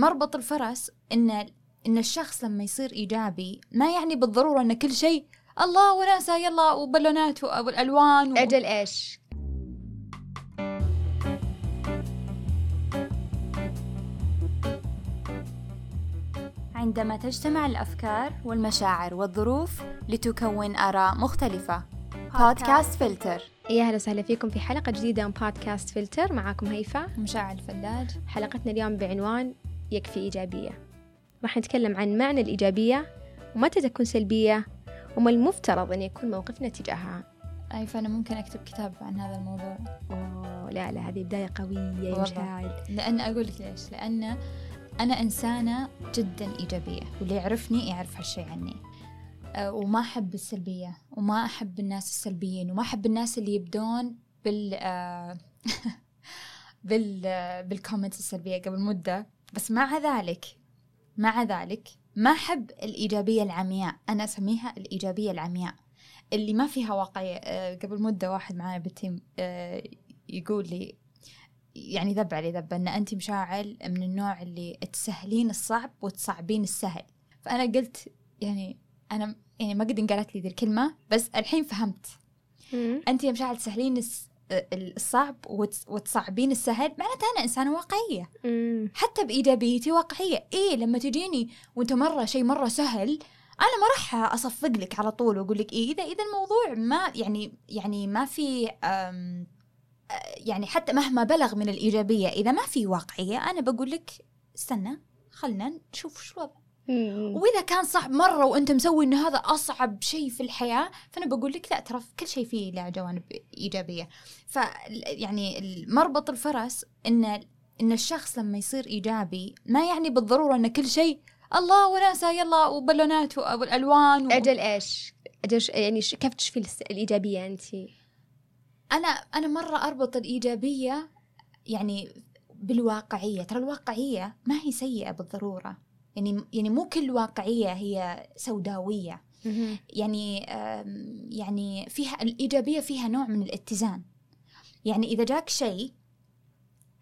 مربط الفرس إن إن الشخص لما يصير إيجابي ما يعني بالضرورة إن كل شيء الله وناسة يلا وبالونات والألوان و... أجل إيش؟ عندما تجتمع الأفكار والمشاعر والظروف لتكون آراء مختلفة. بودكاست فلتر يا أهلا وسهلا فيكم في حلقة جديدة من بودكاست فلتر معاكم هيفا مشاعل الفلاج. حلقتنا اليوم بعنوان يكفي إيجابية. راح نتكلم عن معنى الإيجابية ومتى تكون سلبية وما المفترض أن يكون موقفنا تجاهها. اي فانا ممكن أكتب كتاب عن هذا الموضوع؟ أوه لا لا هذه بداية قوية يا. مشاعر لأن أقول لك ليش؟ لأن أنا إنسانة جدا إيجابية واللي يعرفني يعرف هالشيء عني. أه، وما أحب السلبية وما أحب الناس السلبيين وما أحب الناس اللي يبدون بال أه، بال أه، بال comments السلبية قبل مدة. بس مع ذلك مع ذلك ما احب الإيجابية العمياء أنا أسميها الإيجابية العمياء. اللي ما فيها واقعيه أه، قبل مدة واحد معايا بال team أه، يقول لي يعني ذب علي ذب إن انت مشاعل من النوع اللي تسهلين الصعب وتصعبين السهل. فأنا قلت يعني أنا يعني ما قد انقالت لي ذي الكلمة بس الحين فهمت. انت يا مشاعل تسهلين الس- الصعب وتص- وتصعبين السهل معناتها أنا إنسانة واقعية مم. حتى بإيجابيتي واقعية إيه لما تجيني وأنت مرة شيء مرة سهل أنا ما راح أصفق لك على طول وأقول لك إيه إذا إذا الموضوع ما يعني يعني ما في آه، يعني حتى مهما بلغ من الإيجابية إذا ما في واقعية أنا بقول لك استنى خلنا نشوف شو الوضع. وإذا كان صعب مرة وأنت مسوي إن هذا أصعب شيء في الحياة فأنا بقول لك لا ترى كل شيء فيه له جوانب إيجابية. ف يعني مربط الفرس إن إن الشخص لما يصير إيجابي ما يعني بالضرورة إن كل شيء الله وناسة يلا وبالونات والألوان و... أجل إيش؟ أجل يعني كيف تشوفي الإيجابية أنت؟ أنا أنا مرة أربط الإيجابية يعني بالواقعية. ترى الواقعية ما هي سيئة بالضرورة. يعني يعني مو كل واقعية هي سوداوية. يعني يعني فيها الإيجابية فيها نوع من الاتزان. يعني إذا جاك شيء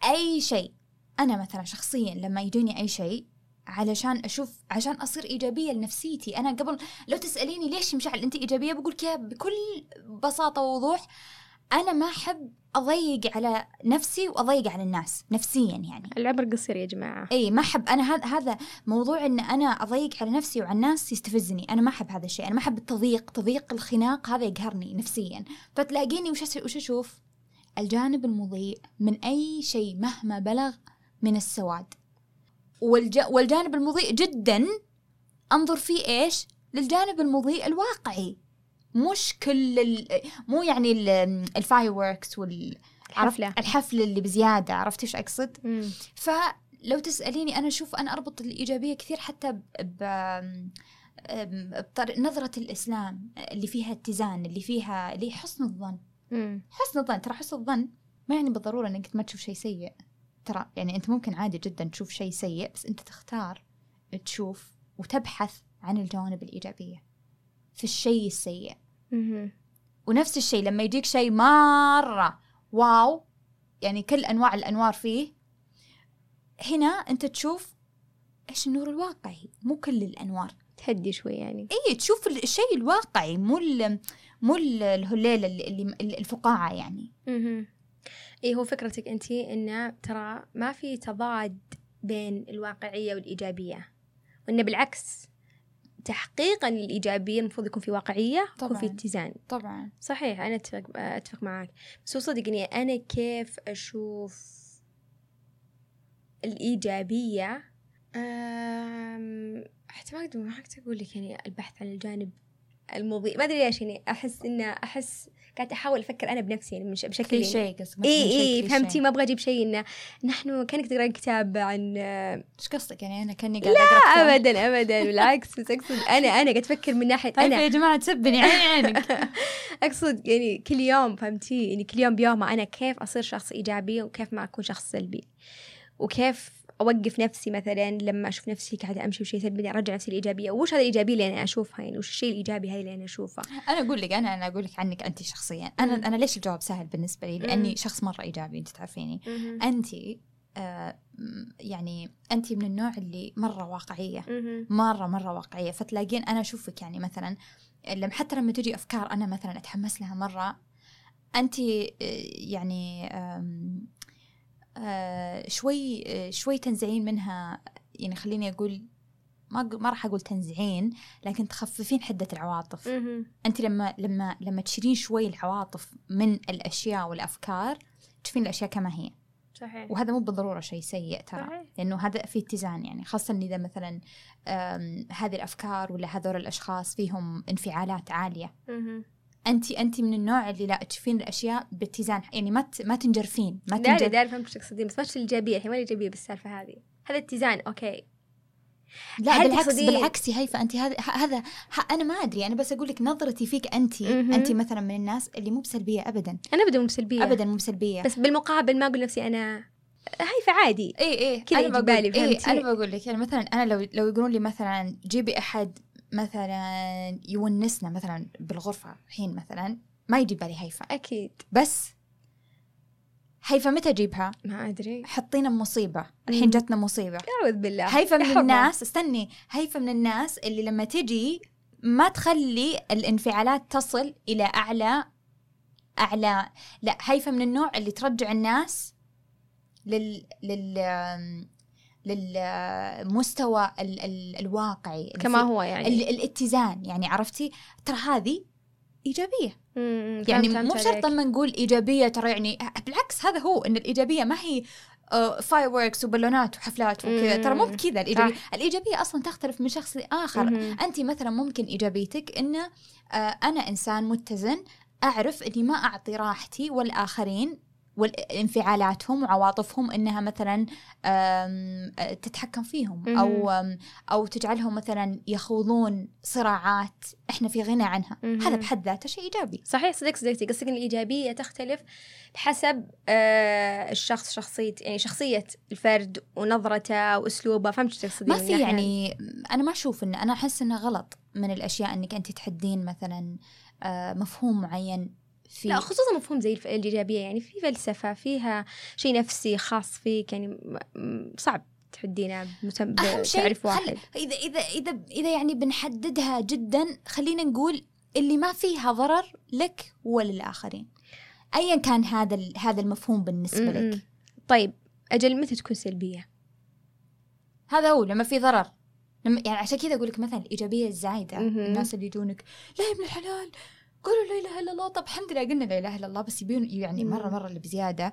أي شيء أنا مثلا شخصيا لما يجيني أي شيء علشان أشوف عشان أصير إيجابية لنفسيتي. أنا قبل لو تسأليني ليش مشعل أنت إيجابية؟ بقول كذا بكل بساطة ووضوح. أنا ما أحب أضيق على نفسي وأضيق على الناس نفسيا يعني. العمر قصير يا جماعة. إي ما أحب. أنا هذا هذا موضوع إن أنا أضيق على نفسي وعلى الناس يستفزني. أنا ما أحب هذا الشيء. أنا ما أحب التضييق. تضييق الخناق هذا يقهرني نفسيا. فتلاقيني وش وش أشوف؟ الجانب المضيء من أي شيء مهما بلغ من السواد. والج... والجانب المضيء جدا أنظر فيه إيش؟ للجانب المضيء الواقعي. مش كل ال... مو يعني ال fireworks وال عرفت الحفلة الحفل اللي بزيادة عرفت إيش أقصد مم. فلو تسأليني أنا أشوف أنا أربط الإيجابية كثير حتى ب... ب... بطر... نظرة الإسلام اللي فيها اتزان اللي فيها اللي حسن الظن مم. حسن الظن ترى حسن الظن ما يعني بالضرورة أنك ما تشوف شيء سيء ترى يعني أنت ممكن عادي جدا تشوف شيء سيء بس أنت تختار تشوف وتبحث عن الجوانب الإيجابية في الشيء السيء. ونفس الشيء لما يجيك شيء مرة واو يعني كل أنواع الأنوار فيه هنا أنت تشوف إيش النور الواقعي مو كل الأنوار. تهدي شوي يعني. إيه تشوف الشيء الواقعي مو ال مو ال- الهليلة اللي, الفقاعة يعني. مهم. إيه هو فكرتك أنت إنه ترى ما في تضاد بين الواقعية والإيجابية وإنه بالعكس تحقيقا للإيجابية المفروض يكون في واقعية يكون في. اتزان طبعا صحيح أنا أتفق أتفق معك بس هو صدق إني أنا كيف أشوف الإيجابية. حتى ما أقدر ما أقول لك يعني البحث عن الجانب المضيء ما أدري ليش يعني أحس إنه أحس قاعدة أحاول أفكر أنا بنفسي يعني مش بشكل كل يعني شيء قصدك إي إي فهمتي. ما أبغى أجيب شيء إنه نحن كأنك تقرأ كتاب عن إيش قصدك؟ يعني أنا كأني قاعدة أقرأ كتاب. ابدا ابدا بالعكس بس اقصد أنا أنا قاعد أفكر من ناحية طيب أنا. يا جماعة تسبني عيني عينك. أقصد يعني كل يوم فهمتي؟ يعني كل يوم بيوم أنا كيف أصير شخص إيجابي وكيف ما أكون شخص سلبي؟ وكيف أوقف نفسي مثلا لما أشوف نفسي قاعدة أمشي بشيء سلبي أرجع نفسي الإيجابية. وش هذا الايجابي اللي أنا أشوفها يعني؟ وش الشيء الإيجابي هاي اللي أنا أشوفه؟ أنا أقول لك أنا أنا أقول لك عنك انت شخصيا. أنا مم. أنا ليش الجواب سهل بالنسبة لي؟ لأني مم. شخص مرة إيجابي أنت تعرفيني. انت آه م- يعني انت من النوع اللي مرة واقعية. مره مرة واقعية. فتلاقين أنا أشوفك يعني مثلا لما حتى لما تجي أفكار أنا مثلا أتحمس لها مرة انت يعني آه، شوي آه، شوي تنزعين منها. يعني خليني أقول ما ما راح أقول تنزعين لكن تخففين حدة العواطف. أنت لما لما لما تشيلين شوي العواطف من الأشياء والأفكار تشوفين الأشياء كما هي. صحيح. وهذا مو بالضرورة شيء سيء ترى صحيح. لأنه هذا في اتزان يعني. خاصة إذا مثلا هذه الأفكار ولا هذول الأشخاص فيهم انفعالات عالية. مهم. أنت أنت من النوع اللي لا تشوفين الأشياء باتزان يعني ما ت- ما تنجرفين ما داري تنجر داري فهمت تقصدين بس ما الايجابيه الحين ولا الايجابيه بالسالفة هذه. هذا اتزان okay. لا بالعكس تقصدين- بالعكس يا هيفا أنت هذا هذا أنا ما أدري أنا بس أقول لك نظرتي فيك أنت. أنت مثلا من الناس اللي مو بسلبية ابدا. أنا ابدا مو بسلبية. ابدا مو بسلبية. بس بالمقابل ما أقول نفسي أنا هاي فعادي اي اي كذا بالي، إيه فهمتي؟ أنا بقول لك يعني مثلا أنا لو لو يقولون لي مثلا جيبي أحد مثلا يونسنا مثلا بالغرفة الحين مثلا ما يجي بالي هيفا. أكيد. بس هيفا متى اجيبها؟ ما أدري. حطينا بمصيبه مم. الحين جتنا مصيبة. أعوذ بالله. هيفا من حرمة. الناس استني. هيفا من الناس اللي لما تجي ما تخلي الانفعالات تصل إلى أعلى أعلى. لا هيفا من النوع اللي ترجع الناس لل لل للمستوى ال... ال... الواقعي كما هو يعني ال... الاتزان يعني عرفتي ترى هذه إيجابية مم، يعني مو فهمت شرط عليك. لما نقول إيجابية ترى يعني بالعكس هذا هو إن الإيجابية ما هي fireworks وبالونات وحفلات وكذا مم. ترى مو بكذا الايجابيه صح. الإيجابية أصلا تختلف من شخص لآخر مهم. انت مثلا ممكن إيجابيتك إن آه، أنا إنسان متزن أعرف إني ما أعطي راحتي والآخرين وانفعالاتهم وعواطفهم إنها مثلا تتحكم فيهم. أو أو تجعلهم مثلا يخوضون صراعات إحنا في غنى عنها. هذا بحد ذاته شيء إيجابي. صحيح صدق صدقتي قصدك إن الإيجابية تختلف بحسب آه الشخص شخصية يعني شخصية الفرد ونظرته وأسلوبه. فهمت إيش تقصدين؟ ما في يعني أنا ما أشوف إن أنا أحس انه غلط من الأشياء إنك أنت تحدين مثلا آه، مفهوم معين. في لا خصوصا مفهوم زي الإيجابية يعني في فلسفة فيها شيء نفسي خاص فيك يعني صعب شيء بتعريف خل... واحد إذا إذا إذا إذا يعني بنحددها جدا خلينا نقول اللي ما فيها ضرر لك وللآخرين ايا كان هذا ال- هذا المفهوم بالنسبة م-م. لك طيب أجل متى تكون سلبية؟ هذا هو لما في ضرر لما يعني عشان كذا أقول لك مثلا الإيجابية الزايدة. الناس اللي يجونك لا يا ابن الحلال قولوا لا إله إلا الله. طب الحمد لله قلنا لا إله إلا الله بس يبين يعني مم. مرة مرة اللي بزيادة.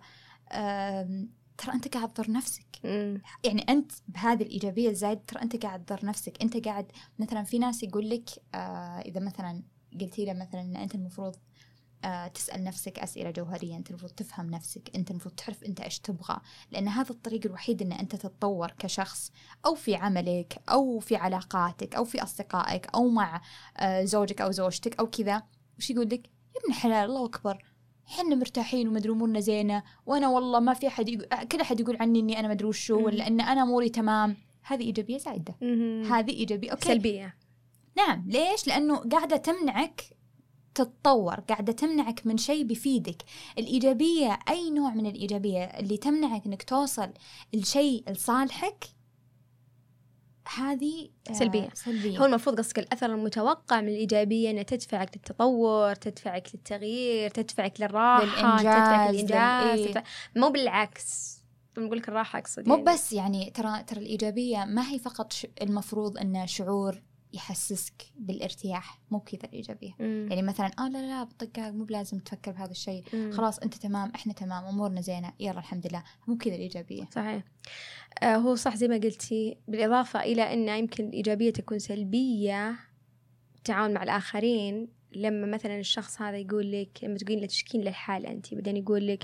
ترى أنت قاعد تضر نفسك. م- يعني أنت بهذه الإيجابية الزايده ترى أنت قاعد تضر نفسك. أنت قاعد مثلا في ناس يقول لك آه إذا مثلا قلتي له مثلا إن أنت المفروض آه تسأل نفسك أسئلة جوهرية أنت المفروض تفهم نفسك أنت المفروض تعرف أنت إيش تبغى. لأن هذا الطريق الوحيد إن أنت تتطور كشخص أو في عملك أو في علاقاتك أو في أصدقائك أو مع آه زوجك أو زوجتك أو كذا. وش يقول لك؟ يا ابن الحلال الله أكبر. إحنا مرتاحين ومدري امورنا زينة. وأنا والله ما في أحد يقول كل أحد يقول عني إني أنا مدري وشو. ولا إن أنا أموري تمام. هذه إيجابية زايده هذه إيجابية. أوكي. سلبية. نعم. ليش؟ لأنه قاعدة تمنعك تتطور قاعدة تمنعك من شيء بيفيدك. الإيجابية أي نوع من الإيجابية اللي تمنعك إنك توصل لشيء لصالحك هذه آه، سلبية. هو المفروض قصدك الأثر المتوقع من الإيجابية أنها تدفعك للتطور تدفعك للتغيير تدفعك للراحة تدفعك للإنجاز، للإنجاز لل- تدفع... مو بالعكس أقول لك الراحة أقصد مو يعني. بس يعني ترى ترى الإيجابية ما هي فقط ش... المفروض إنه شعور يحسسك بالارتياح مو كذا الإيجابية. مم. يعني مثلا آه لا لا بالطقاق مو بلازم تفكر بهذا الشيء. خلاص أنت تمام إحنا تمام أمورنا زينة يلا الحمد لله. مو كذا الإيجابية. صحيح. آه هو صح زي ما قلتي بالإضافة إلى أن يمكن الإيجابية تكون سلبية التعاون مع الآخرين. لما مثلا الشخص هذا يقول لك لما تقولين له تشكين للحال أنت بعدين يقول لك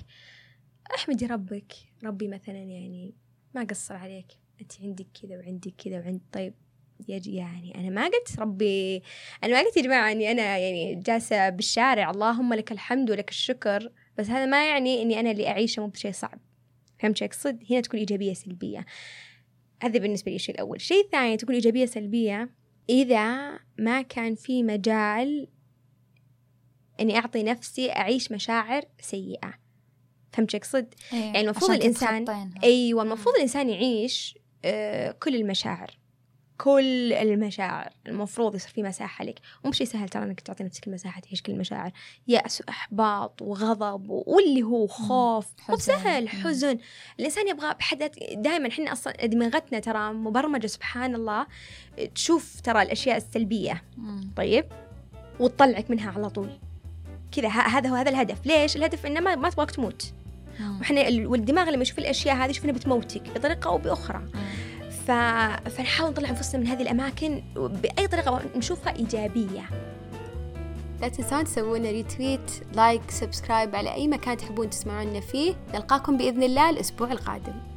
أحمدي ربك. ربي مثلا يعني ما قصر عليك. أنت عندك كذا وعندك كذا وعند طيب. يجي يعني أنا ما قلت ربي أنا ما قلت يا جماعة أني أنا يعني جالسة بالشارع اللهم لك الحمد ولك الشكر بس هذا ما يعني أني أنا اللي أعيشه مو بشيء صعب. فهمت شو أقصد؟ هنا تكون إيجابية سلبية. هذا بالنسبة لي الشيء الأول. الشيء الثاني تكون إيجابية سلبية إذا ما كان في مجال إني أعطي نفسي أعيش مشاعر سيئة. فهمت اقصد؟ إيه، يعني المفروض تتخطينها. أيوه المفروض الإنسان يعيش آه، كل المشاعر. كل المشاعر المفروض يصير في مساحة لك. مو بشيء سهل ترى إنك تعطي نفسك المساحة تعيش كل المشاعر. يأس وإحباط وغضب واللي هو خوف. مو. بسهل مم. حزن. الإنسان يبغى بحد دائما إحنا أصلا دماغتنا ترى مبرمجة سبحان الله. تشوف ترى الأشياء السلبية. مم. طيب؟ وتطلعك منها على طول. كذا هذا هو هذا الهدف. ليش؟ الهدف إنه ما, ما تبغاك تموت. وإحنا ال- والدماغ لما يشوف الأشياء هذه يشوف إنها بتموتك بطريقة أو بأخرى. مم. ف... فنحاول نطلع أنفسنا من هذه الأماكن بأي طريقة نشوفها إيجابية. لا تنسون تسوون retweet like subscribe على أي مكان تحبون تسمعونا فيه. نلقاكم بإذن الله الأسبوع القادم.